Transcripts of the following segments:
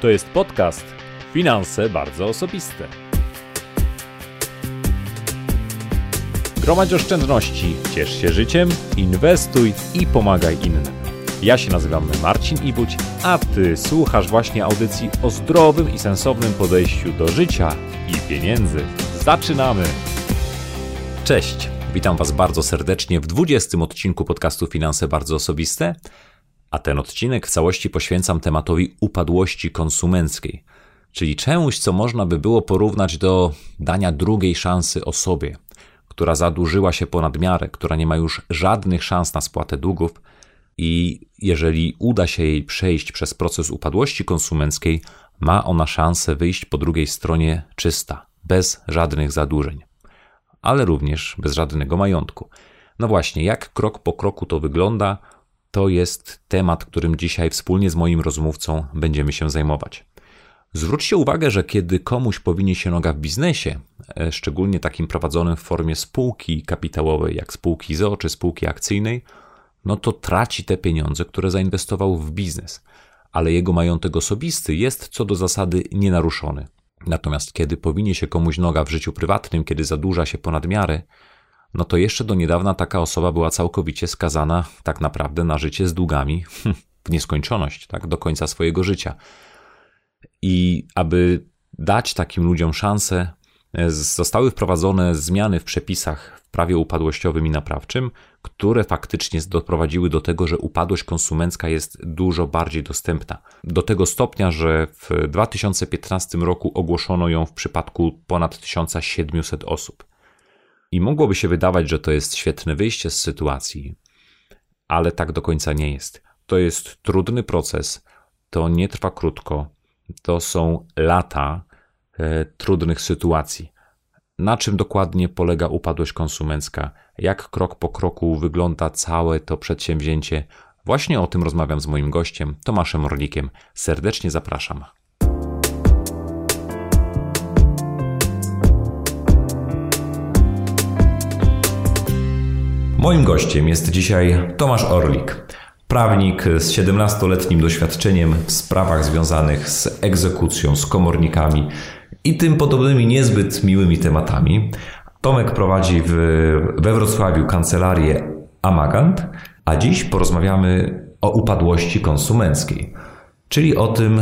To jest podcast Finanse bardzo osobiste. Gromadź oszczędności, ciesz się życiem, inwestuj i pomagaj innym. Ja się nazywam Marcin Ibuć, a Ty słuchasz właśnie audycji o zdrowym i sensownym podejściu do życia i pieniędzy. Zaczynamy! Cześć, witam Was bardzo serdecznie w 20 odcinku podcastu Finanse bardzo osobiste, a ten odcinek w całości poświęcam tematowi upadłości konsumenckiej, czyli czemuś, co można by było porównać do dania drugiej szansy osobie, która zadłużyła się ponad miarę, która nie ma już żadnych szans na spłatę długów i jeżeli uda się jej przejść przez proces upadłości konsumenckiej, ma ona szansę wyjść po drugiej stronie czysta, bez żadnych zadłużeń, ale również bez żadnego majątku. No właśnie, jak krok po kroku to wygląda, to jest temat, którym dzisiaj wspólnie z moim rozmówcą będziemy się zajmować. Zwróćcie uwagę, że kiedy komuś powinie się noga w biznesie, e, szczególnie takim prowadzonym w formie spółki kapitałowej, jak spółki ZO czy spółki akcyjnej, no to traci te pieniądze, które zainwestował w biznes, ale jego majątek osobisty jest co do zasady nienaruszony. Natomiast kiedy powinie się komuś noga w życiu prywatnym, kiedy zadłuża się ponad miarę, no to jeszcze do niedawna taka osoba była całkowicie skazana tak naprawdę na życie z długami w nieskończoność, tak, do końca swojego życia. I aby dać takim ludziom szansę, e, zostały wprowadzone zmiany w przepisach w prawie upadłościowym i naprawczym, które faktycznie doprowadziły do tego, że upadłość konsumencka jest dużo bardziej dostępna. Do tego stopnia, że w 2015 roku ogłoszono ją w przypadku ponad 1700 osób. I mogłoby się wydawać, że to jest świetne wyjście z sytuacji, ale tak do końca nie jest. To jest trudny proces, to nie trwa krótko, to są lata e, trudnych sytuacji. Na czym dokładnie polega upadłość konsumencka? Jak krok po kroku wygląda całe to przedsięwzięcie? Właśnie o tym rozmawiam z moim gościem, Tomaszem Orlikiem. Serdecznie zapraszam. Moim gościem jest dzisiaj Tomasz Orlik. Prawnik z 17-letnim doświadczeniem w sprawach związanych z egzekucją, z komornikami i tym podobnymi niezbyt miłymi tematami. Tomek prowadzi w, we Wrocławiu kancelarię Amagant, a dziś porozmawiamy o upadłości konsumenckiej, czyli o tym,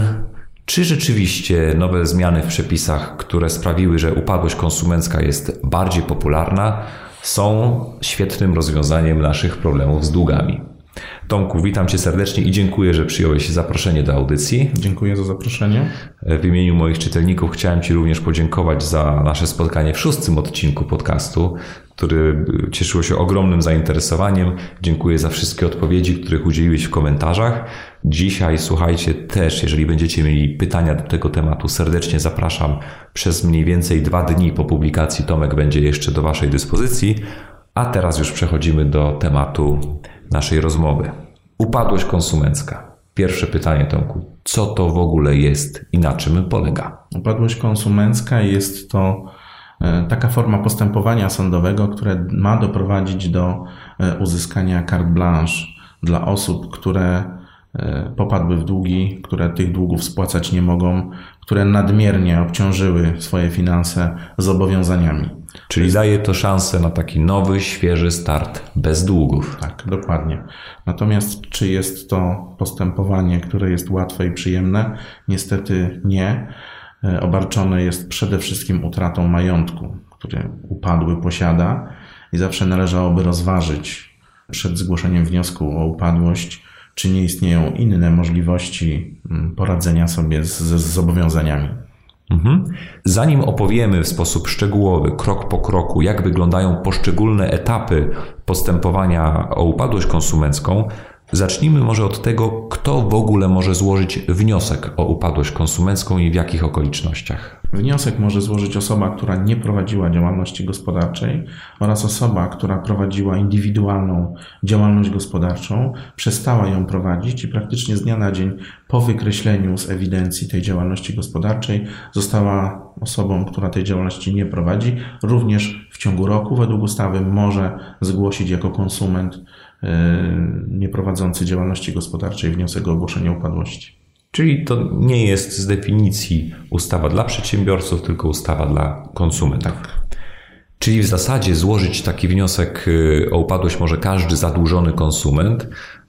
czy rzeczywiście nowe zmiany w przepisach, które sprawiły, że upadłość konsumencka jest bardziej popularna, są świetnym rozwiązaniem naszych problemów z długami. Tomku, witam Cię serdecznie i dziękuję, że przyjąłeś zaproszenie do audycji. Dziękuję za zaproszenie. W imieniu moich czytelników chciałem Ci również podziękować za nasze spotkanie w szóstym odcinku podcastu, który cieszyło się ogromnym zainteresowaniem. Dziękuję za wszystkie odpowiedzi, których udzieliłeś w komentarzach. Dzisiaj, słuchajcie, też, jeżeli będziecie mieli pytania do tego tematu, serdecznie zapraszam. Przez mniej więcej dwa dni po publikacji Tomek będzie jeszcze do Waszej dyspozycji. A teraz już przechodzimy do tematu naszej rozmowy. Upadłość konsumencka. Pierwsze pytanie, Tomku. Co to w ogóle jest i na czym polega? Upadłość konsumencka jest to e, taka forma postępowania sądowego, które ma doprowadzić do e, uzyskania carte blanche dla osób, które e, popadły w długi, które tych długów spłacać nie mogą, które nadmiernie obciążyły swoje finanse zobowiązaniami. Czyli daje to szansę na taki nowy, świeży start bez długów. Tak, dokładnie. Natomiast czy jest to postępowanie, które jest łatwe i przyjemne? Niestety nie. E, obarczone jest przede wszystkim utratą majątku, który upadły posiada i zawsze należałoby rozważyć przed zgłoszeniem wniosku o upadłość, czy nie istnieją inne możliwości mm, poradzenia sobie z, z zobowiązaniami. Mhm. Zanim opowiemy w sposób szczegółowy, krok po kroku, jak wyglądają poszczególne etapy postępowania o upadłość konsumencką, zacznijmy może od tego, kto w ogóle może złożyć wniosek o upadłość konsumencką i w jakich okolicznościach. Wniosek może złożyć osoba, która nie prowadziła działalności gospodarczej oraz osoba, która prowadziła indywidualną działalność gospodarczą, przestała ją prowadzić i praktycznie z dnia na dzień po wykreśleniu z ewidencji tej działalności gospodarczej została osobą, która tej działalności nie prowadzi. Również w ciągu roku według ustawy może zgłosić jako konsument nieprowadzący działalności gospodarczej wniosek o ogłoszenie upadłości. Czyli to nie jest z definicji ustawa dla przedsiębiorców, tylko ustawa dla konsumentów. Tak. Czyli w zasadzie złożyć taki wniosek y, o upadłość może każdy zadłużony konsument,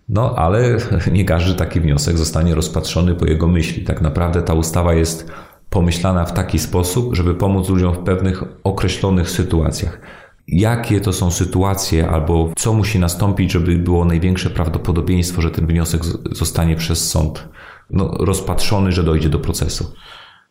no ale nie każdy taki wniosek zostanie rozpatrzony po jego myśli. Tak naprawdę ta ustawa jest pomyślana w taki sposób, żeby pomóc ludziom w pewnych określonych sytuacjach. Jakie to są sytuacje, albo co musi nastąpić, żeby było największe prawdopodobieństwo, że ten wniosek zostanie przez sąd no, rozpatrzony, że dojdzie do procesu?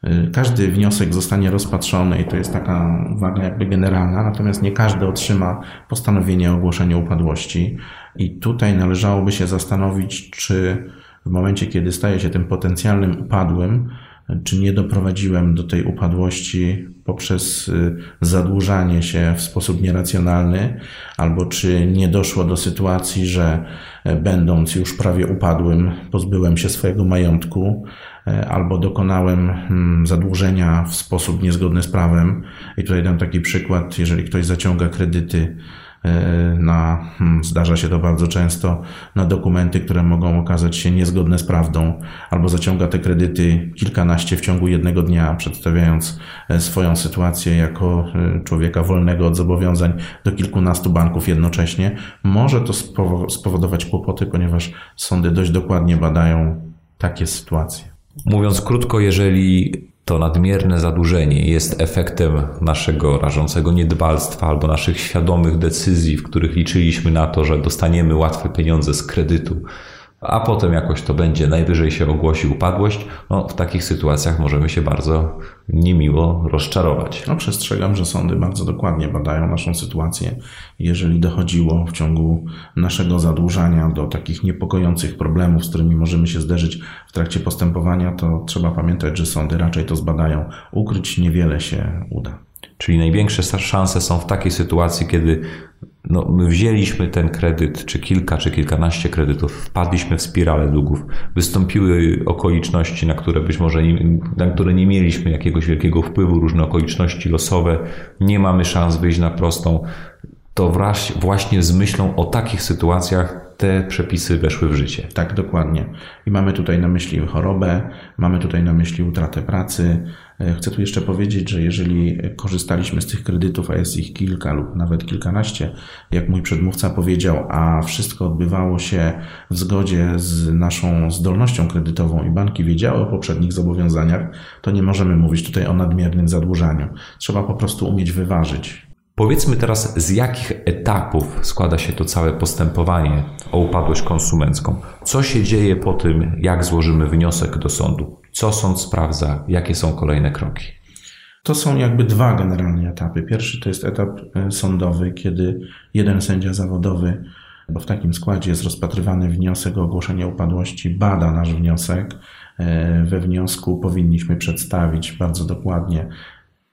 Y, każdy wniosek zostanie rozpatrzony i to jest taka uwaga jakby generalna, natomiast nie każdy otrzyma postanowienie o ogłoszeniu upadłości. I tutaj należałoby się zastanowić, czy w momencie, kiedy staje się tym potencjalnym upadłym, czy nie doprowadziłem do tej upadłości poprzez y, zadłużanie się w sposób nieracjonalny, albo czy nie doszło do sytuacji, że e, będąc już prawie upadłym, pozbyłem się swojego majątku, e, albo dokonałem mm, zadłużenia w sposób niezgodny z prawem. I tutaj dam taki przykład, jeżeli ktoś zaciąga kredyty na, hmm, zdarza się to bardzo często, na dokumenty, które mogą okazać się niezgodne z prawdą, albo zaciąga te kredyty kilkanaście w ciągu jednego dnia, przedstawiając e, swoją sytuację jako e, człowieka wolnego od zobowiązań do kilkunastu banków jednocześnie, może to spowodować kłopoty, ponieważ sądy dość dokładnie badają takie sytuacje. Mówiąc krótko, jeżeli to nadmierne zadłużenie jest efektem naszego rażącego niedbalstwa albo naszych świadomych decyzji, w których liczyliśmy na to, że dostaniemy łatwe pieniądze z kredytu, a potem jakoś to będzie, najwyżej się ogłosi upadłość, no w takich sytuacjach możemy się bardzo niemiło rozczarować. No, przestrzegam, że sądy bardzo dokładnie badają naszą sytuację. Jeżeli dochodziło w ciągu naszego zadłużania do takich niepokojących problemów, z którymi możemy się zderzyć w trakcie postępowania, to trzeba pamiętać, że sądy raczej to zbadają. Ukryć niewiele się uda. Czyli największe szanse są w takiej sytuacji, kiedy no, my wzięliśmy ten kredyt, czy kilka, czy kilkanaście kredytów, wpadliśmy w spiralę długów, wystąpiły okoliczności, na które być może nie, na które nie mieliśmy jakiegoś wielkiego wpływu, różne okoliczności losowe, nie mamy szans wyjść na prostą. To właśnie z myślą o takich sytuacjach te przepisy weszły w życie. Tak, dokładnie. I mamy tutaj na myśli chorobę, mamy tutaj na myśli utratę pracy, chcę tu jeszcze powiedzieć, że jeżeli korzystaliśmy z tych kredytów, a jest ich kilka lub nawet kilkanaście, jak mój przedmówca powiedział, a wszystko odbywało się w zgodzie z naszą zdolnością kredytową i banki wiedziały o poprzednich zobowiązaniach, to nie możemy mówić tutaj o nadmiernym zadłużaniu. Trzeba po prostu umieć wyważyć. Powiedzmy teraz, z jakich etapów składa się to całe postępowanie o upadłość konsumencką. Co się dzieje po tym, jak złożymy wniosek do sądu? Co sąd sprawdza? Jakie są kolejne kroki? To są jakby dwa generalnie etapy. Pierwszy to jest etap e, sądowy, kiedy jeden sędzia zawodowy, bo w takim składzie jest rozpatrywany wniosek o ogłoszenie upadłości, bada nasz wniosek. E, we wniosku powinniśmy przedstawić bardzo dokładnie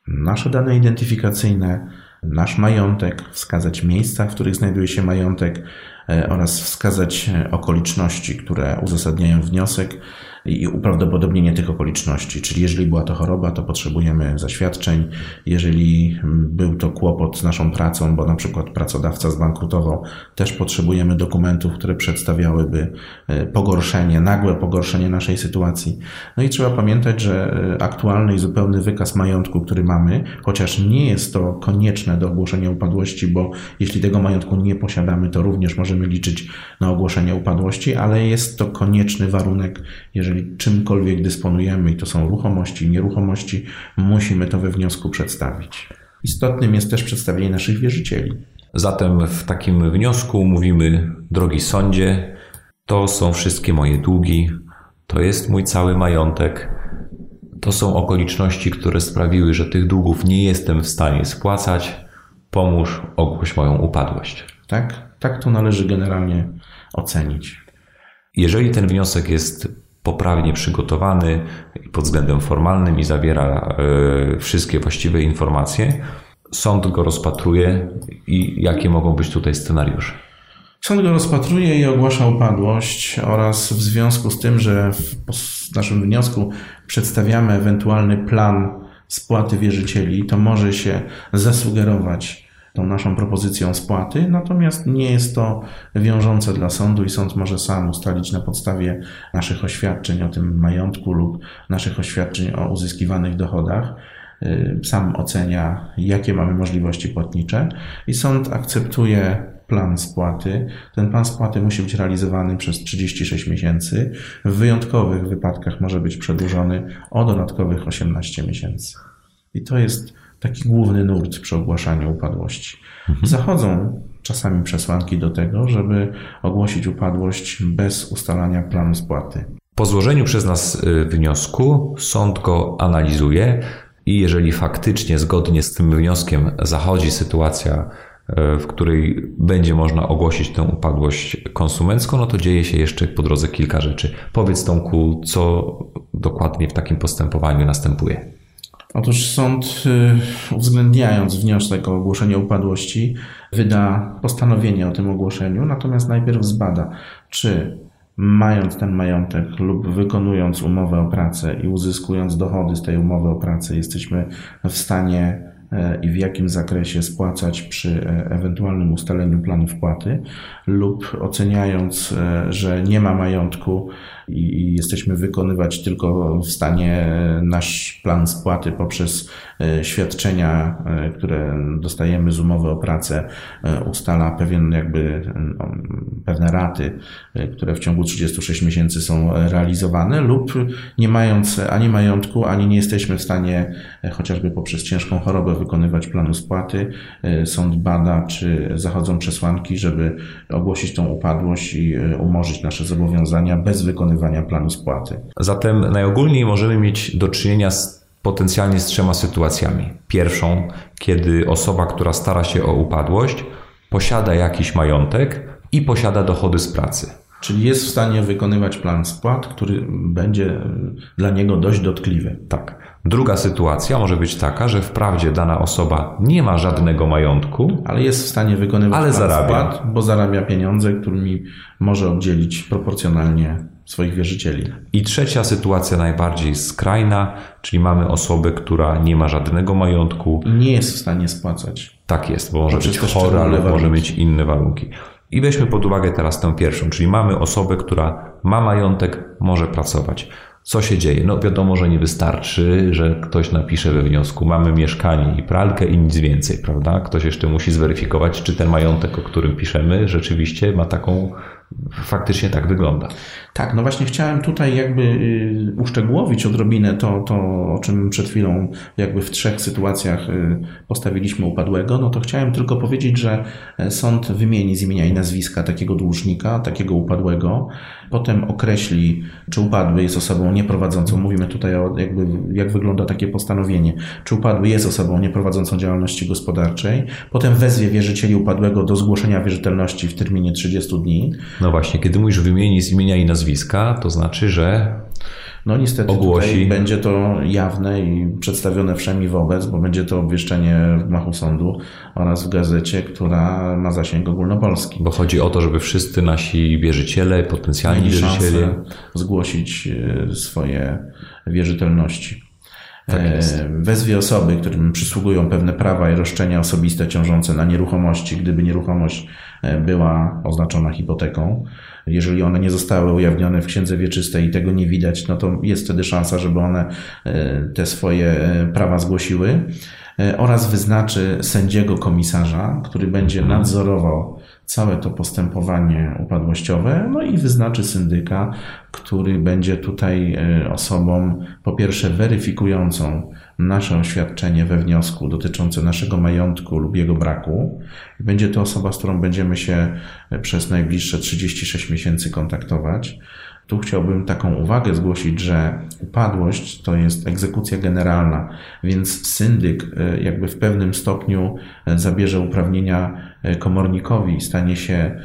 nasze dane identyfikacyjne, nasz majątek, wskazać miejsca, w których znajduje się majątek e, oraz wskazać okoliczności, które uzasadniają wniosek i uprawdopodobnienie tych okoliczności. Czyli jeżeli była to choroba, to potrzebujemy zaświadczeń. Jeżeli był to kłopot z naszą pracą, bo na przykład pracodawca zbankrutował, też potrzebujemy dokumentów, które przedstawiałyby e, pogorszenie, nagłe pogorszenie naszej sytuacji. No i trzeba pamiętać, że e, aktualny i zupełny wykaz majątku, który mamy, chociaż nie jest to konieczne do ogłoszenia upadłości, bo jeśli tego majątku nie posiadamy, to również możemy liczyć na ogłoszenie upadłości, ale jest to konieczny warunek, jeżeli jeżeli czymkolwiek dysponujemy, i to są ruchomości, nieruchomości, musimy to we wniosku przedstawić. Istotnym jest też przedstawienie naszych wierzycieli. Zatem w takim wniosku mówimy, drogi sądzie, to są wszystkie moje długi, to jest mój cały majątek, to są okoliczności, które sprawiły, że tych długów nie jestem w stanie spłacać, pomóż, ogłoś moją upadłość. Tak, tak to należy generalnie ocenić. Jeżeli ten wniosek jest poprawnie przygotowany pod względem formalnym i zawiera e, wszystkie właściwe informacje. Sąd go rozpatruje i jakie mogą być tutaj scenariusze? Sąd go rozpatruje i ogłasza upadłość oraz w związku z tym, że w naszym wniosku przedstawiamy ewentualny plan spłaty wierzycieli, to może się zasugerować tą naszą propozycją spłaty, natomiast nie jest to wiążące dla sądu i sąd może sam ustalić na podstawie naszych oświadczeń o tym majątku lub naszych oświadczeń o uzyskiwanych dochodach, y, sam ocenia, jakie mamy możliwości płatnicze i sąd akceptuje plan spłaty. Ten plan spłaty musi być realizowany przez 36 miesięcy. W wyjątkowych wypadkach może być przedłużony o dodatkowych 18 miesięcy. I to jest taki główny nurt przy ogłaszaniu upadłości. Mhm. Zachodzą czasami przesłanki do tego, żeby ogłosić upadłość bez ustalania planu spłaty. Po złożeniu przez nas y, wniosku sąd go analizuje i jeżeli faktycznie zgodnie z tym wnioskiem zachodzi sytuacja, y, w której będzie można ogłosić tę upadłość konsumencką, no to dzieje się jeszcze po drodze kilka rzeczy. Powiedz Tomku, co dokładnie w takim postępowaniu następuje. Otóż sąd, y, uwzględniając wniosek o ogłoszenie upadłości, wyda postanowienie o tym ogłoszeniu, natomiast najpierw zbada, czy mając ten majątek lub wykonując umowę o pracę i uzyskując dochody z tej umowy o pracę, jesteśmy w stanie e, i w jakim zakresie spłacać przy e, ewentualnym ustaleniu planu wpłaty, lub oceniając, że nie ma majątku i jesteśmy wykonywać tylko w stanie nasz plan spłaty poprzez e, świadczenia, e, które dostajemy z umowy o pracę, e, ustala pewien jakby no, pewne raty, które w ciągu 36 miesięcy są realizowane lub nie mając ani majątku, ani nie jesteśmy w stanie chociażby poprzez ciężką chorobę wykonywać planu spłaty, sąd bada, czy zachodzą przesłanki, żeby ogłosić tą upadłość i umorzyć nasze zobowiązania bez wykonywania wykonywania planu spłaty. Zatem najogólniej możemy mieć do czynienia z potencjalnie z trzema sytuacjami. Pierwszą, kiedy osoba, która stara się o upadłość, posiada jakiś majątek i posiada dochody z pracy. Czyli jest w stanie wykonywać plan spłat, który będzie dla niego dość dotkliwy. Tak. Druga sytuacja może być taka, że wprawdzie dana osoba nie ma żadnego majątku, ale jest w stanie wykonywać ale plan zarabia. spłat, bo zarabia pieniądze, którymi może oddzielić proporcjonalnie swoich wierzycieli. I trzecia sytuacja najbardziej skrajna, czyli mamy osobę, która nie ma żadnego majątku i nie jest w stanie spłacać. Tak jest, bo może być chora ale może mieć inne warunki. I weźmy pod uwagę teraz tę pierwszą, czyli mamy osobę, która ma majątek, może pracować. Co się dzieje? No wiadomo, że nie wystarczy, że ktoś napisze we wniosku, mamy mieszkanie i pralkę i nic więcej, prawda? Ktoś jeszcze musi zweryfikować, czy ten majątek, o którym piszemy, rzeczywiście ma taką faktycznie tak wygląda. Tak, no właśnie chciałem tutaj jakby y, uszczegółowić odrobinę to, to, o czym przed chwilą jakby w trzech sytuacjach y, postawiliśmy upadłego, no to chciałem tylko powiedzieć, że e, sąd wymieni z imienia i nazwiska takiego dłużnika, takiego upadłego, potem określi, czy upadły jest osobą nieprowadzącą, mówimy tutaj o jakby, jak wygląda takie postanowienie, czy upadły jest osobą nieprowadzącą działalności gospodarczej, potem wezwie wierzycieli upadłego do zgłoszenia wierzytelności w terminie 30 dni, no właśnie, kiedy mówisz wymieni z imienia i nazwiska, to znaczy, że no niestety ogłosi... będzie to jawne i przedstawione wszemi wobec, bo będzie to obwieszczenie w gmachu sądu oraz w gazecie, która ma zasięg ogólnopolski. Bo chodzi o to, żeby wszyscy nasi wierzyciele, potencjalni wierzyciele zgłosić e, swoje wierzytelności. Tak e, wezwie osoby, którym przysługują pewne prawa i roszczenia osobiste ciążące na nieruchomości, gdyby nieruchomość była oznaczona hipoteką. Jeżeli one nie zostały ujawnione w księdze wieczystej i tego nie widać, no to jest wtedy szansa, żeby one e, te swoje prawa zgłosiły. Oraz wyznaczy sędziego komisarza, który będzie nadzorował całe to postępowanie upadłościowe, no i wyznaczy syndyka, który będzie tutaj e, osobą po pierwsze weryfikującą nasze oświadczenie we wniosku dotyczące naszego majątku lub jego braku. Będzie to osoba, z którą będziemy się przez najbliższe 36 miesięcy kontaktować. Tu chciałbym taką uwagę zgłosić, że upadłość to jest egzekucja generalna, więc syndyk e, jakby w pewnym stopniu e, zabierze uprawnienia e, komornikowi, stanie się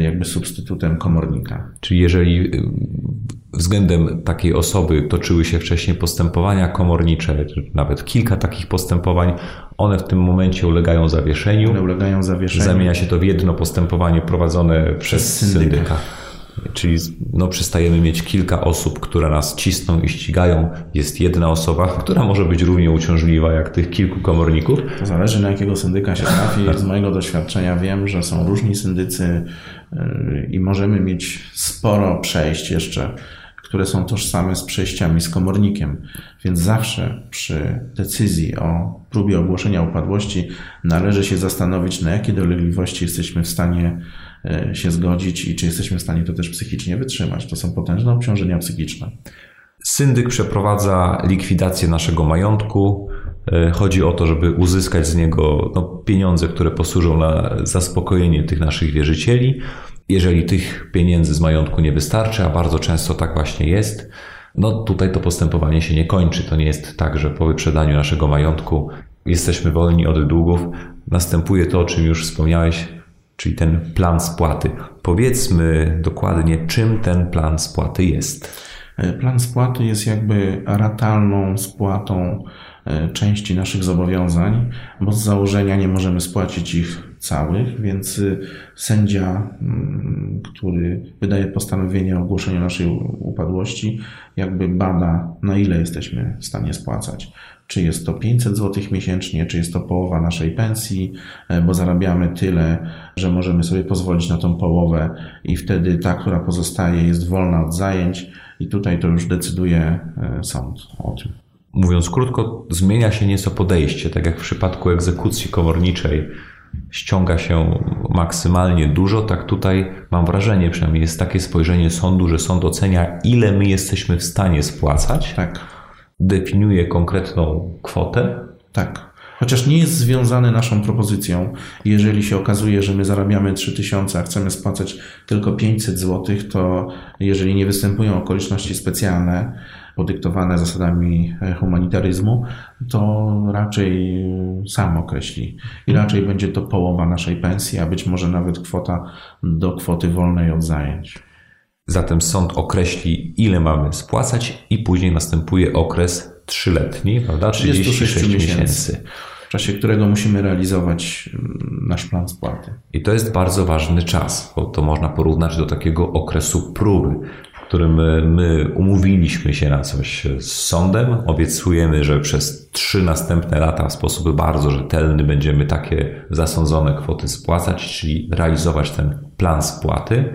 jakby substytutem komornika. Czyli jeżeli względem takiej osoby toczyły się wcześniej postępowania komornicze, nawet kilka takich postępowań, one w tym momencie ulegają zawieszeniu. One ulegają zawieszeniu. Zamienia się to w jedno postępowanie prowadzone przez, przez syndyka. syndyka. Czyli no, przestajemy mieć kilka osób, które nas cisną i ścigają. Jest jedna osoba, która może być równie uciążliwa jak tych kilku komorników. To zależy na jakiego syndyka się trafi. Z mojego doświadczenia wiem, że są różni syndycy yy, i możemy mieć sporo przejść jeszcze które są tożsame z przejściami z komornikiem. Więc zawsze przy decyzji o próbie ogłoszenia upadłości należy się zastanowić, na jakie dolegliwości jesteśmy w stanie się zgodzić i czy jesteśmy w stanie to też psychicznie wytrzymać. To są potężne obciążenia psychiczne. Syndyk przeprowadza likwidację naszego majątku. E, chodzi o to, żeby uzyskać z niego no, pieniądze, które posłużą na zaspokojenie tych naszych wierzycieli. Jeżeli tych pieniędzy z majątku nie wystarczy, a bardzo często tak właśnie jest, no tutaj to postępowanie się nie kończy. To nie jest tak, że po wyprzedaniu naszego majątku jesteśmy wolni od długów. Następuje to, o czym już wspomniałeś, czyli ten plan spłaty. Powiedzmy dokładnie, czym ten plan spłaty jest. E, plan spłaty jest jakby ratalną spłatą części naszych zobowiązań, bo z założenia nie możemy spłacić ich całych, więc y, sędzia, mm, który wydaje postanowienie o ogłoszeniu naszej upadłości, jakby bada, na ile jesteśmy w stanie spłacać. Czy jest to 500 zł miesięcznie, czy jest to połowa naszej pensji, e, bo zarabiamy tyle, że możemy sobie pozwolić na tą połowę, i wtedy ta, która pozostaje, jest wolna od zajęć, i tutaj to już decyduje e, sąd o tym. Mówiąc krótko, zmienia się nieco podejście, tak jak w przypadku egzekucji komorniczej ściąga się maksymalnie dużo, tak tutaj mam wrażenie, przynajmniej jest takie spojrzenie sądu, że sąd ocenia, ile my jesteśmy w stanie spłacać. Tak. Definiuje konkretną kwotę. Tak. Chociaż nie jest związany naszą propozycją. Jeżeli się okazuje, że my zarabiamy 3000, a chcemy spłacać tylko 500 zł, to jeżeli nie występują okoliczności specjalne, podyktowane zasadami e, humanitaryzmu, to raczej e, sam określi. I raczej będzie to połowa naszej pensji, a być może nawet kwota do kwoty wolnej od zajęć. Zatem sąd określi, ile mamy spłacać, i później następuje okres trzyletni, prawda? 36 miesięcy. miesięcy. W czasie którego musimy realizować mm, nasz plan spłaty. I to jest bardzo ważny czas, bo to można porównać do takiego okresu próby którym my umówiliśmy się na coś z sądem. Obiecujemy, że przez trzy następne lata w sposób bardzo rzetelny będziemy takie zasądzone kwoty spłacać, czyli realizować ten plan spłaty.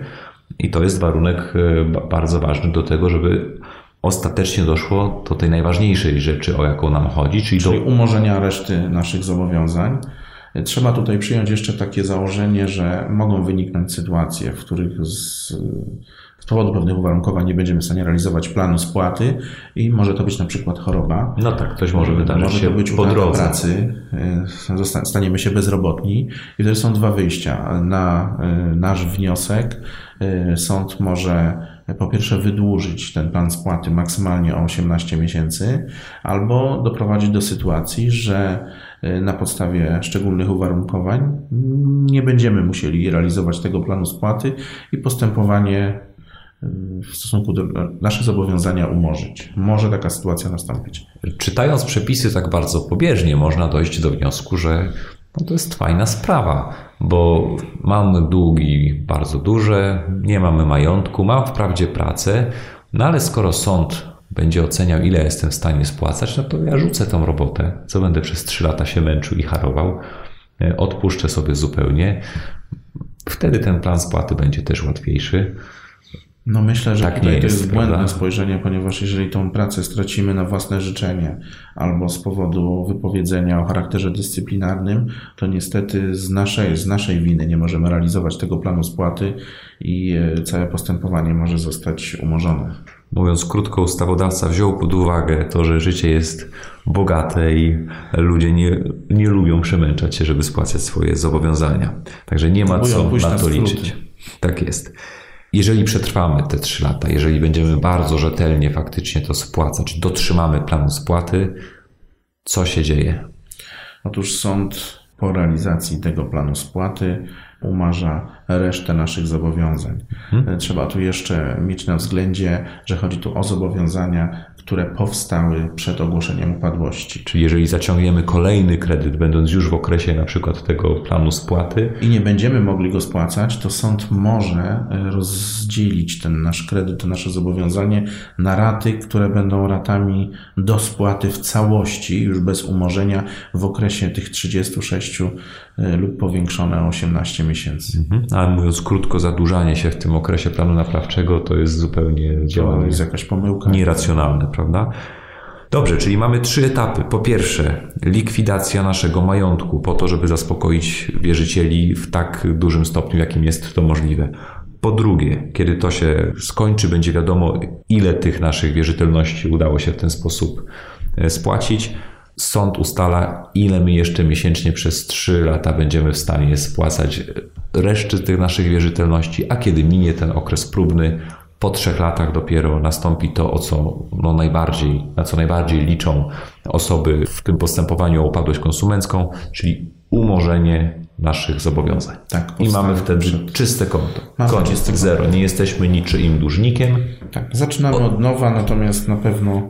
I to jest warunek e, bardzo ważny do tego, żeby ostatecznie doszło do tej najważniejszej rzeczy, o jaką nam chodzi, czyli, czyli do umorzenia reszty naszych zobowiązań. Trzeba tutaj przyjąć jeszcze takie założenie, że mogą wyniknąć sytuacje, w których z, z powodu pewnych uwarunkowań nie będziemy w stanie realizować planu spłaty i może to być na przykład choroba. No tak, ktoś może wydarzyć może się to być po drodze. pracy, e, staniemy się bezrobotni i wtedy są dwa wyjścia. Na e, nasz wniosek e, sąd może po pierwsze wydłużyć ten plan spłaty maksymalnie o 18 miesięcy albo doprowadzić do sytuacji, że na podstawie szczególnych uwarunkowań nie będziemy musieli realizować tego planu spłaty i postępowanie w stosunku do nasze zobowiązania umorzyć. Może taka sytuacja nastąpić. Czytając przepisy tak bardzo pobieżnie, można dojść do wniosku, że no to jest fajna sprawa, bo mamy długi bardzo duże, nie mamy majątku, mam wprawdzie pracę, no ale skoro sąd będzie oceniał, ile jestem w stanie spłacać, no to ja rzucę tą robotę, co będę przez trzy lata się męczył i harował, e, odpuszczę sobie zupełnie. Wtedy ten plan spłaty będzie też łatwiejszy. No myślę, że tak tutaj to jest, jest błędne prawda? spojrzenie, ponieważ jeżeli tą pracę stracimy na własne życzenie albo z powodu wypowiedzenia o charakterze dyscyplinarnym, to niestety z naszej, z naszej winy nie możemy realizować tego planu spłaty i e, całe postępowanie może zostać umorzone. Mówiąc krótko, ustawodawca wziął pod uwagę to, że życie jest bogate i ludzie nie, nie lubią przemęczać się, żeby spłacać swoje zobowiązania. Także nie ma co na to liczyć. Tak jest. Jeżeli przetrwamy te trzy lata, jeżeli będziemy bardzo rzetelnie faktycznie to spłacać, dotrzymamy planu spłaty, co się dzieje? Otóż sąd po realizacji tego planu spłaty umarza resztę naszych zobowiązań. Mhm. Trzeba tu jeszcze mieć na względzie, że chodzi tu o zobowiązania, które powstały przed ogłoszeniem upadłości. Czyli jeżeli zaciągniemy kolejny kredyt, będąc już w okresie na przykład tego planu spłaty, i nie będziemy mogli go spłacać, to sąd może e, rozdzielić ten nasz kredyt, to nasze zobowiązanie na raty, które będą ratami do spłaty w całości, już bez umorzenia w okresie tych 36 e, lub powiększone o 18 miesięcy. Mhm. ale mówiąc krótko, zadłużanie się w tym okresie planu naprawczego to jest zupełnie To działanie jest jakaś pomyłka. nieracjonalne, prawda? Dobrze, czyli mamy trzy etapy. Po pierwsze, likwidacja naszego majątku po to, żeby zaspokoić wierzycieli w tak dużym stopniu, jakim jest to możliwe. Po drugie, kiedy to się skończy, będzie wiadomo, ile tych naszych wierzytelności udało się w ten sposób e, spłacić. Sąd ustala, ile my jeszcze miesięcznie przez 3 lata będziemy w stanie spłacać reszty tych naszych wierzytelności, a kiedy minie ten okres próbny, po trzech latach dopiero nastąpi to, o co no najbardziej, na co najbardziej liczą osoby w tym postępowaniu o upadłość konsumencką, czyli umorzenie naszych zobowiązań. Tak, I mamy wtedy przed- czyste konto. Mamy Koniec, czyste zero. Nie jesteśmy niczyim dłużnikiem. Tak, zaczynamy od nowa, natomiast na pewno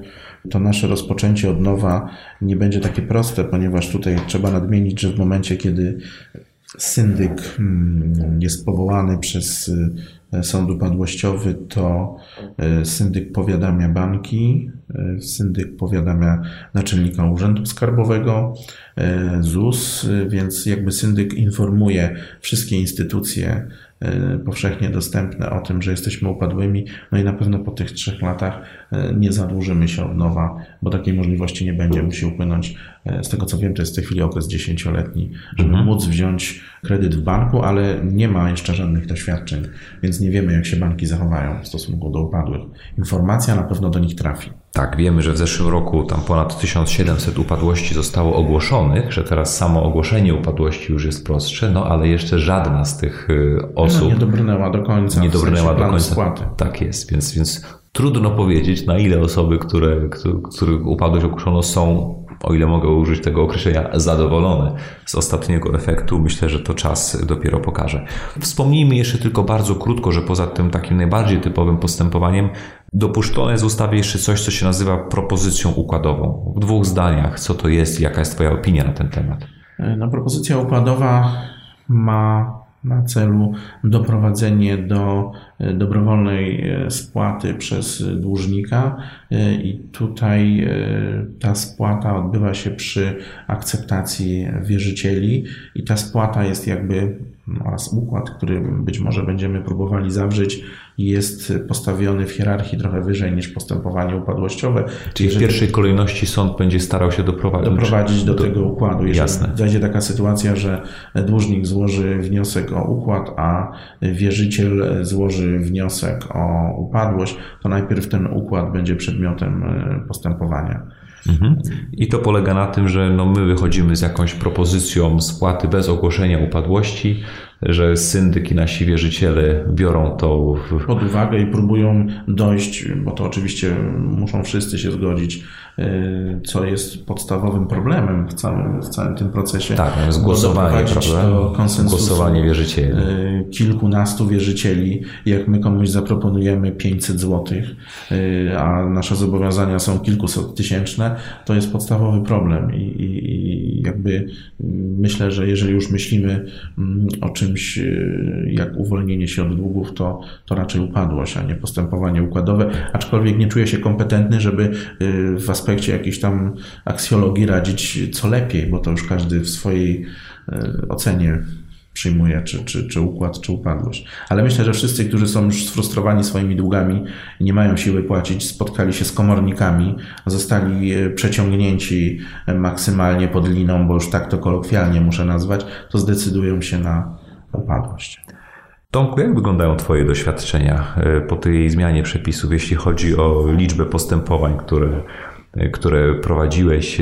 to nasze rozpoczęcie od nowa nie będzie takie proste, ponieważ tutaj trzeba nadmienić, że w momencie, kiedy syndyk mm, jest powołany przez y, sąd upadłościowy, to y, syndyk powiadamia banki, y, syndyk powiadamia naczelnika Urzędu Skarbowego, ZUS, więc jakby syndyk informuje wszystkie instytucje powszechnie dostępne o tym, że jesteśmy upadłymi, no i na pewno po tych trzech latach nie zadłużymy się od nowa, bo takiej możliwości nie będzie. Musi upłynąć, z tego co wiem, to jest w tej chwili okres dziesięcioletni, żeby móc wziąć kredyt w banku, ale nie ma jeszcze żadnych doświadczeń, więc nie wiemy, jak się banki zachowają w stosunku do upadłych. Informacja na pewno do nich trafi. Tak, wiemy, że w zeszłym roku tam ponad 1700 upadłości zostało ogłoszonych, że teraz samo ogłoszenie upadłości już jest prostsze, no ale jeszcze żadna z tych y, No, osób nie dobrnęła do końca. nie w sensie dobrnęła do końca. Spłaty. Tak jest, więc, więc trudno powiedzieć, na ile osoby, które, któ- których upadłość ogłoszono, są, o ile mogę użyć tego określenia, zadowolone z ostatniego efektu. Myślę, że to czas dopiero pokaże. Wspomnijmy jeszcze tylko bardzo krótko, że poza tym takim najbardziej typowym postępowaniem dopuszczone jest w ustawie jeszcze coś, co się nazywa propozycją układową. W dwóch zdaniach, co to jest i jaka jest Twoja opinia na ten temat? No, propozycja układowa ma na celu doprowadzenie do e, dobrowolnej e, spłaty przez dłużnika. E, i tutaj ta spłata odbywa się przy akceptacji wierzycieli i ta spłata jest jakby oraz układ, który być może będziemy próbowali zawrzeć jest postawiony w hierarchii trochę wyżej niż postępowanie upadłościowe. Czyli w pierwszej kolejności sąd będzie starał się doprowadzić, doprowadzić do tego układu. Jeżeli Jasne. zajdzie taka sytuacja, że dłużnik złoży wniosek o układ, a wierzyciel złoży wniosek o upadłość, to najpierw ten układ będzie przedmiotem e, postępowania. Mhm. I to polega na tym, że no my wychodzimy z jakąś propozycją spłaty bez ogłoszenia upadłości, że syndyk i nasi wierzyciele biorą to w, Pod uwagę i próbują dojść, bo to oczywiście muszą wszyscy się zgodzić, e, co jest podstawowym problemem w całym, w całym tym procesie. tak, no jest bo głosowanie, prawda? Głosowanie wierzycieli. y, kilkunastu wierzycieli, jak my komuś zaproponujemy 500 zł, a nasze zobowiązania są kilkuset tysięczne, to jest podstawowy problem i, i, i jakby mm, myślę, że jeżeli już myślimy mm, o czymś y, jak uwolnienie się od długów, to, to raczej upadłość, a nie postępowanie układowe, aczkolwiek nie czuję się kompetentny, żeby y, w aspekcie jakiejś tam aksjologii radzić co lepiej, bo to już każdy w swojej y, ocenie przyjmuje, czy, czy, czy układ, czy upadłość. Ale myślę, że wszyscy, którzy są już sfrustrowani swoimi długami i nie mają siły płacić, spotkali się z komornikami, zostali e, przeciągnięci e, maksymalnie pod liną, bo już tak to kolokwialnie muszę nazwać, to zdecydują się na upadłość. Tomku, jak wyglądają Twoje doświadczenia e, po tej zmianie przepisów, jeśli chodzi o liczbę postępowań, które, które prowadziłeś,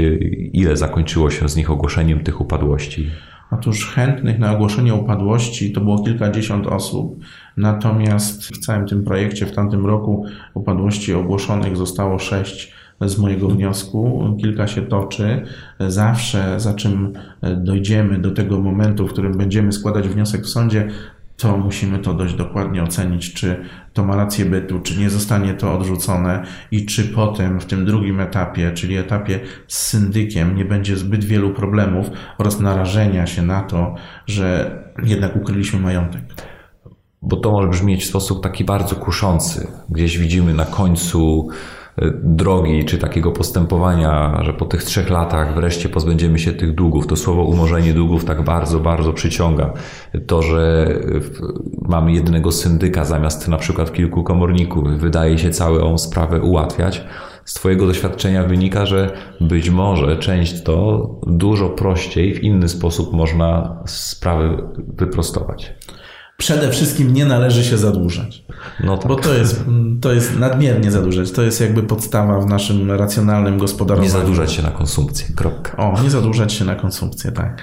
ile zakończyło się z nich ogłoszeniem tych upadłości? Otóż chętnych na ogłoszenie upadłości to było kilkadziesiąt osób, natomiast w całym tym projekcie w tamtym roku upadłości ogłoszonych zostało sześć z mojego wniosku. Kilka się toczy. Zawsze, za czym dojdziemy do tego momentu, w którym będziemy składać wniosek w sądzie, to musimy to dość dokładnie ocenić, czy to ma rację bytu, czy nie zostanie to odrzucone i czy potem w tym drugim etapie, czyli etapie z syndykiem, nie będzie zbyt wielu problemów oraz narażenia się na to, że jednak ukryliśmy majątek. Bo to może brzmieć w sposób taki bardzo kuszący. Gdzieś widzimy na końcu drogi czy takiego postępowania, że po tych trzech latach wreszcie pozbędziemy się tych długów. To słowo umorzenie długów tak bardzo, bardzo przyciąga. To, że mamy jednego syndyka zamiast na przykład kilku komorników, wydaje się całą sprawę ułatwiać. Z Twojego doświadczenia wynika, że być może część to dużo prościej, w inny sposób można sprawę wyprostować przede wszystkim nie należy się zadłużać. No tak. Bo to jest, to jest nadmiernie zadłużać. To jest jakby podstawa w naszym racjonalnym gospodarowaniu. Nie zadłużać się na konsumpcję. Kropka. O, nie zadłużać się na konsumpcję, tak.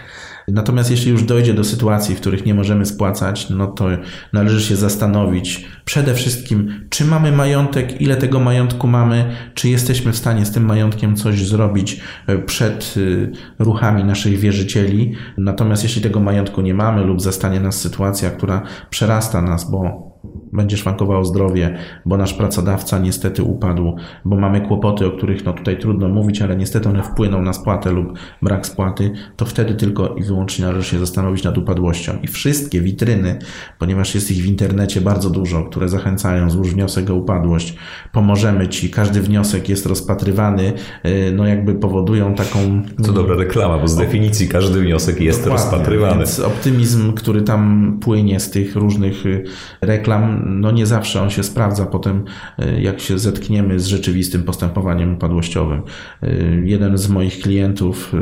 Natomiast jeśli już dojdzie do sytuacji, w których nie możemy spłacać, no to należy się zastanowić przede wszystkim, czy mamy majątek, ile tego majątku mamy, czy jesteśmy w stanie z tym majątkiem coś zrobić e, przed e, ruchami naszych wierzycieli. Natomiast jeśli tego majątku nie mamy lub zastanie nas sytuacja, która przerasta nas, bo będzie szwankowało zdrowie, bo nasz pracodawca niestety upadł, bo mamy kłopoty, o których no tutaj trudno mówić, ale niestety one wpłyną na spłatę lub brak spłaty, to wtedy tylko i wyłącznie należy się zastanowić nad upadłością. I wszystkie witryny, ponieważ jest ich w internecie bardzo dużo, które zachęcają, złóż wniosek o upadłość, pomożemy Ci, każdy wniosek jest rozpatrywany, y, no jakby powodują taką... Co dobra reklama, bo z definicji każdy wniosek jest Dokładnie, rozpatrywany. Więc optymizm, który tam płynie z tych różnych y, reklam, reklam, no nie zawsze on się sprawdza potem, e, jak się zetkniemy z rzeczywistym postępowaniem upadłościowym. E, jeden z moich klientów e,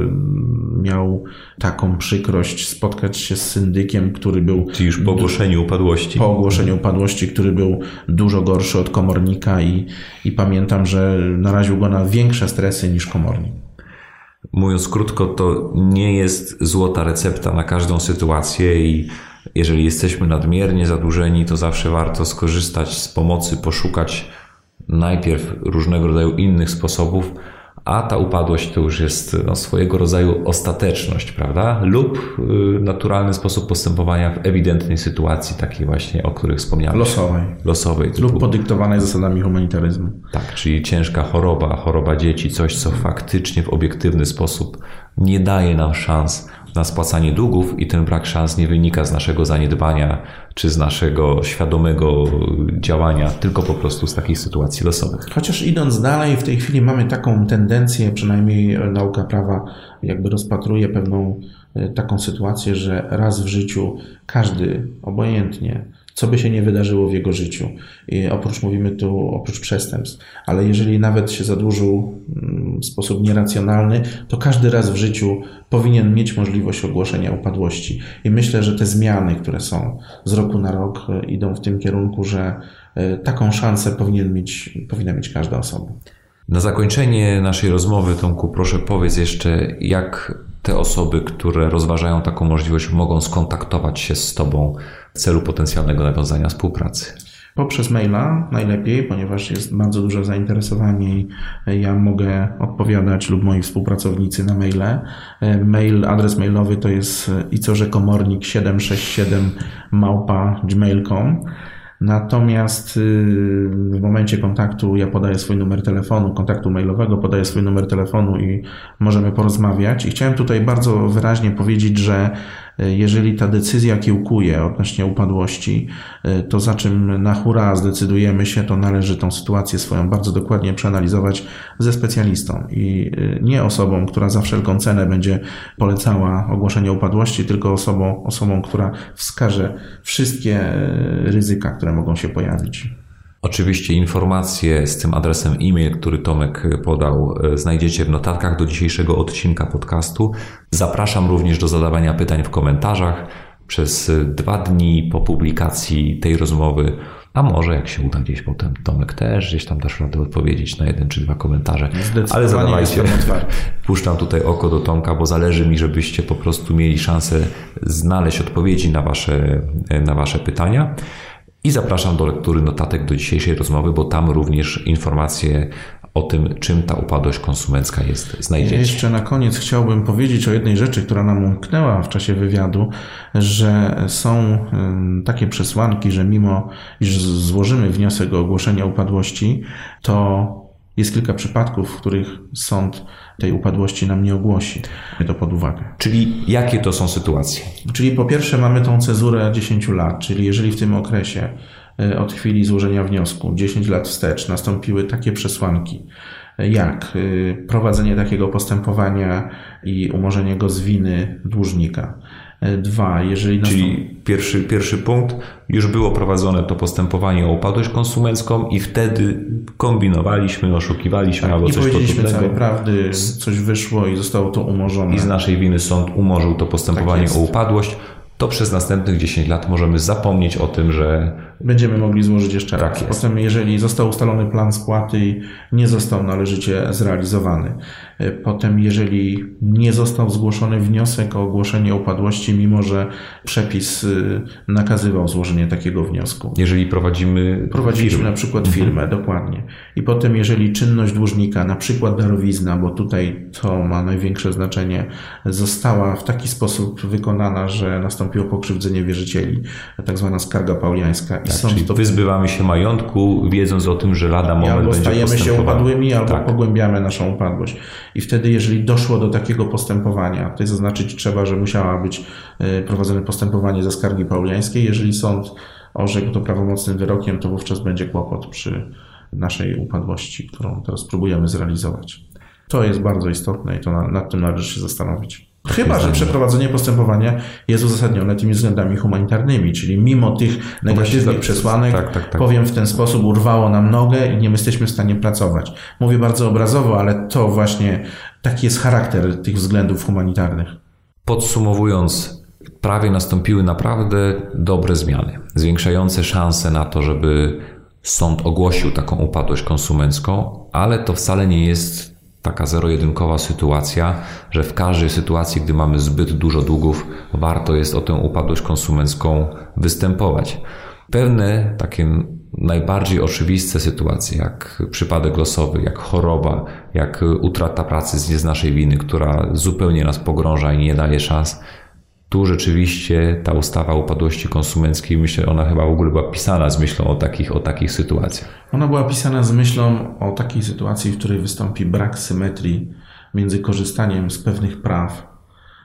miał taką przykrość spotkać się z syndykiem, który był. Czyli już po ogłoszeniu upadłości. Po ogłoszeniu upadłości, który był dużo gorszy od komornika i, i pamiętam, że naraził go na większe stresy niż komornik. Mówiąc krótko, to nie jest złota recepta na każdą sytuację i jeżeli jesteśmy nadmiernie zadłużeni, to zawsze warto skorzystać z pomocy, poszukać najpierw różnego rodzaju innych sposobów, a ta upadłość to już jest no, swojego rodzaju ostateczność, prawda? Lub y, naturalny sposób postępowania w ewidentnej sytuacji, takiej właśnie, o których wspomniałem. Losowej. Losowej. Typu, Lub podyktowanej zasadami humanitaryzmu. Tak, czyli ciężka choroba, choroba dzieci, coś, co faktycznie w obiektywny sposób nie daje nam szans na spłacanie długów i ten brak szans nie wynika z naszego zaniedbania czy z naszego świadomego działania, tylko po prostu z takich sytuacji losowych. Chociaż idąc dalej, w tej chwili mamy taką tendencję, przynajmniej nauka prawa jakby rozpatruje pewną e, taką sytuację, że raz w życiu każdy, obojętnie, co by się nie wydarzyło w jego życiu. I oprócz, mówimy tu, oprócz przestępstw, ale jeżeli nawet się zadłużył mm, w sposób nieracjonalny, to każdy raz w życiu powinien mieć możliwość ogłoszenia upadłości. I myślę, że te zmiany, które są z roku na rok, e, idą w tym kierunku, że e, taką szansę powinien mieć, powinna mieć każda osoba. Na zakończenie naszej rozmowy, Tomku, proszę powiedz jeszcze, jak te osoby, które rozważają taką możliwość, mogą skontaktować się z Tobą w celu potencjalnego nawiązania współpracy? Poprzez maila najlepiej, ponieważ jest bardzo duże zainteresowanie i ja mogę odpowiadać lub moi współpracownicy na maile. Mail, adres mailowy to jest icorzekomornik 767 małpa gmail.com. Natomiast y, w momencie kontaktu ja podaję swój numer telefonu, kontaktu mailowego, podaję swój numer telefonu i możemy porozmawiać. I chciałem tutaj bardzo wyraźnie powiedzieć, że jeżeli ta decyzja kiełkuje odnośnie upadłości, e, to za czym na hura zdecydujemy się, to należy tą sytuację swoją bardzo dokładnie przeanalizować ze specjalistą i e, nie osobą, która za wszelką cenę będzie polecała ogłoszenie upadłości, tylko osobą, osobą która wskaże wszystkie e, ryzyka, które mogą się pojawić. Oczywiście informacje z tym adresem e-mail, który Tomek podał, e, znajdziecie w notatkach do dzisiejszego odcinka podcastu. Zapraszam również do zadawania pytań w komentarzach przez dwa dni po publikacji tej rozmowy. A może jak się uda gdzieś potem, Tomek też gdzieś tam dasz radę odpowiedzieć na jeden czy dwa komentarze. Ale zadawajcie. Puszczam tutaj oko do Tomka, bo zależy mi, żebyście po prostu mieli szansę znaleźć odpowiedzi na wasze, na wasze pytania. I zapraszam do lektury notatek do dzisiejszej rozmowy, bo tam również informacje o tym, czym ta upadłość konsumencka jest, znajdziecie. Jeszcze na koniec chciałbym powiedzieć o jednej rzeczy, która nam umknęła w czasie wywiadu, że są takie przesłanki, że mimo iż złożymy wniosek o ogłoszenie upadłości, to jest kilka przypadków, w których sąd tej upadłości nam nie ogłosi. To pod uwagę. Czyli jakie to są sytuacje? Czyli po pierwsze mamy tą cezurę 10 lat, czyli jeżeli w tym okresie e, od chwili złożenia wniosku 10 lat wstecz nastąpiły takie przesłanki, jak e, prowadzenie takiego postępowania i umorzenie go z winy dłużnika, E, dwa, jeżeli Czyli pierwszy, pierwszy punkt, już było prowadzone to postępowanie o upadłość konsumencką i wtedy kombinowaliśmy, oszukiwaliśmy tak, albo coś powiedzieliśmy całej prawdy, coś wyszło i zostało to umorzone. I z naszej winy sąd umorzył to postępowanie tak o upadłość to przez następnych 10 lat możemy zapomnieć o tym, że. Będziemy mogli złożyć jeszcze tak raz. Jest. Potem, jeżeli został ustalony plan spłaty i nie został należycie zrealizowany, e, potem, jeżeli nie został zgłoszony wniosek o ogłoszenie upadłości, mimo że przepis e, nakazywał złożenie takiego wniosku. Jeżeli prowadzimy. Prowadziliśmy firmę. na przykład mhm. firmę, mhm. dokładnie. I potem, jeżeli czynność dłużnika, na przykład darowizna, bo tutaj to ma największe znaczenie, została w taki sposób wykonana, że nastąpił nastąpiło pokrzywdzenie wierzycieli, tak zwana skarga pauliańska. Tak, sąd czyli wyzbywamy się majątku, wiedząc o tym, że lada moment albo będzie stajemy się upadłymi, albo tak. pogłębiamy naszą upadłość. I wtedy, jeżeli doszło do takiego postępowania, tutaj zaznaczyć trzeba, że musiała być e, prowadzone postępowanie za skargi pauliańskiej. Jeżeli sąd orzekł to prawomocnym wyrokiem, to wówczas będzie kłopot przy naszej upadłości, którą teraz próbujemy zrealizować. To jest bardzo istotne i to nad tym należy się zastanowić. Chyba, że przeprowadzenie postępowania jest uzasadnione tymi względami humanitarnymi, czyli mimo tych negatywnych tak, przesłanek, tak, tak, tak, powiem w ten sposób, urwało nam nogę i nie jesteśmy w stanie pracować. Mówię bardzo obrazowo, ale to właśnie taki jest charakter tych względów humanitarnych. Podsumowując, prawie nastąpiły naprawdę dobre zmiany, zwiększające szanse na to, żeby sąd ogłosił taką upadłość konsumencką, ale to wcale nie jest taka zero-jedynkowa sytuacja, że w każdej sytuacji, gdy mamy zbyt dużo długów, warto jest o tę upadłość konsumencką występować. Pewne takie najbardziej oczywiste sytuacje, jak przypadek losowy, jak choroba, jak utrata pracy z naszej winy, która zupełnie nas pogrąża i nie daje szans, tu rzeczywiście ta ustawa upadłości konsumenckiej, myślę, ona chyba w ogóle była pisana z myślą o takich, o takich sytuacjach. Ona była pisana z myślą o takiej sytuacji, w której wystąpi brak symetrii między korzystaniem z pewnych praw,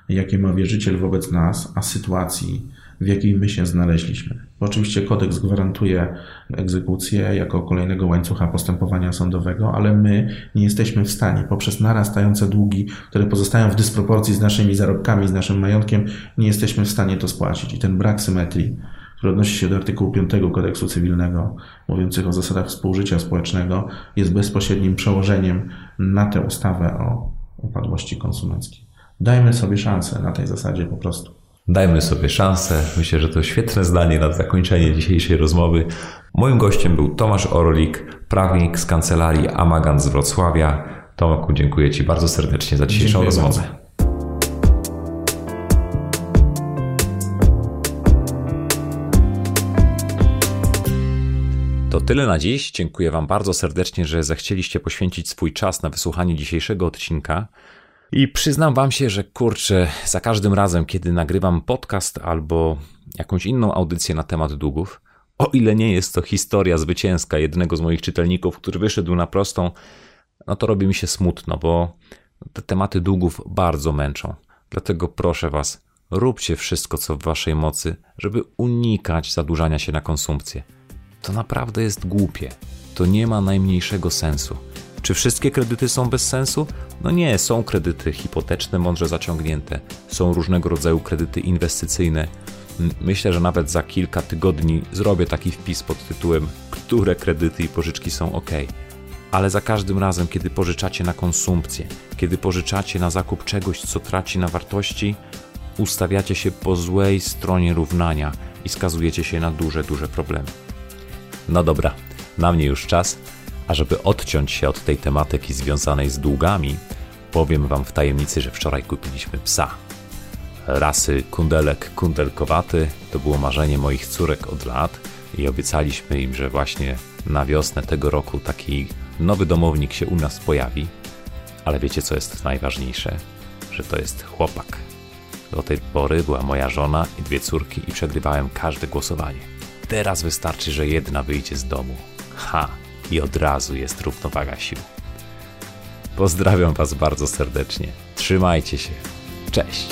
jakie ma wierzyciel wobec nas, a sytuacji, w jakiej my się znaleźliśmy. Oczywiście kodeks gwarantuje egzekucję jako kolejnego łańcucha postępowania sądowego, ale my nie jesteśmy w stanie poprzez narastające długi, które pozostają w dysproporcji z naszymi zarobkami, z naszym majątkiem, nie jesteśmy w stanie to spłacić. I ten brak symetrii, który odnosi się do artykułu 5 kodeksu cywilnego, mówiących o zasadach współżycia społecznego, jest bezpośrednim przełożeniem na tę ustawę o upadłości konsumenckiej. Dajmy sobie szansę na tej zasadzie po prostu. Dajmy sobie szansę. Myślę, że to świetne zdanie na zakończenie dzisiejszej rozmowy. Moim gościem był Tomasz Orlik, prawnik z kancelarii Amagan z Wrocławia. Tomaku, dziękuję Ci bardzo serdecznie za dzisiejszą dziękuję rozmowę. Bardzo. To tyle na dziś. Dziękuję Wam bardzo serdecznie, że zechcieliście poświęcić swój czas na wysłuchanie dzisiejszego odcinka. I przyznam wam się, że kurczę, za każdym razem, kiedy nagrywam podcast albo jakąś inną audycję na temat długów, o ile nie jest to historia zwycięska jednego z moich czytelników, który wyszedł na prostą, no to robi mi się smutno, bo te tematy długów bardzo męczą. Dlatego proszę was, róbcie wszystko, co w waszej mocy, żeby unikać zadłużania się na konsumpcję. To naprawdę jest głupie. To nie ma najmniejszego sensu. Czy wszystkie kredyty są bez sensu? No nie, są kredyty hipoteczne mądrze zaciągnięte, są różnego rodzaju kredyty inwestycyjne. Myślę, że nawet za kilka tygodni zrobię taki wpis pod tytułem Które kredyty i pożyczki są ok. Ale za każdym razem, kiedy pożyczacie na konsumpcję, kiedy pożyczacie na zakup czegoś, co traci na wartości, ustawiacie się po złej stronie równania i skazujecie się na duże, duże problemy. No dobra, na mnie już czas. A żeby odciąć się od tej tematyki związanej z długami, powiem Wam w tajemnicy, że wczoraj kupiliśmy psa. Rasy kundelek kundelkowaty to było marzenie moich córek od lat i obiecaliśmy im, że właśnie na wiosnę tego roku taki nowy domownik się u nas pojawi. Ale wiecie co jest najważniejsze? Że to jest chłopak. Do tej pory była moja żona i dwie córki i przegrywałem każde głosowanie. Teraz wystarczy, że jedna wyjdzie z domu. Ha! i od razu jest równowaga sił. Pozdrawiam Was bardzo serdecznie. Trzymajcie się. Cześć.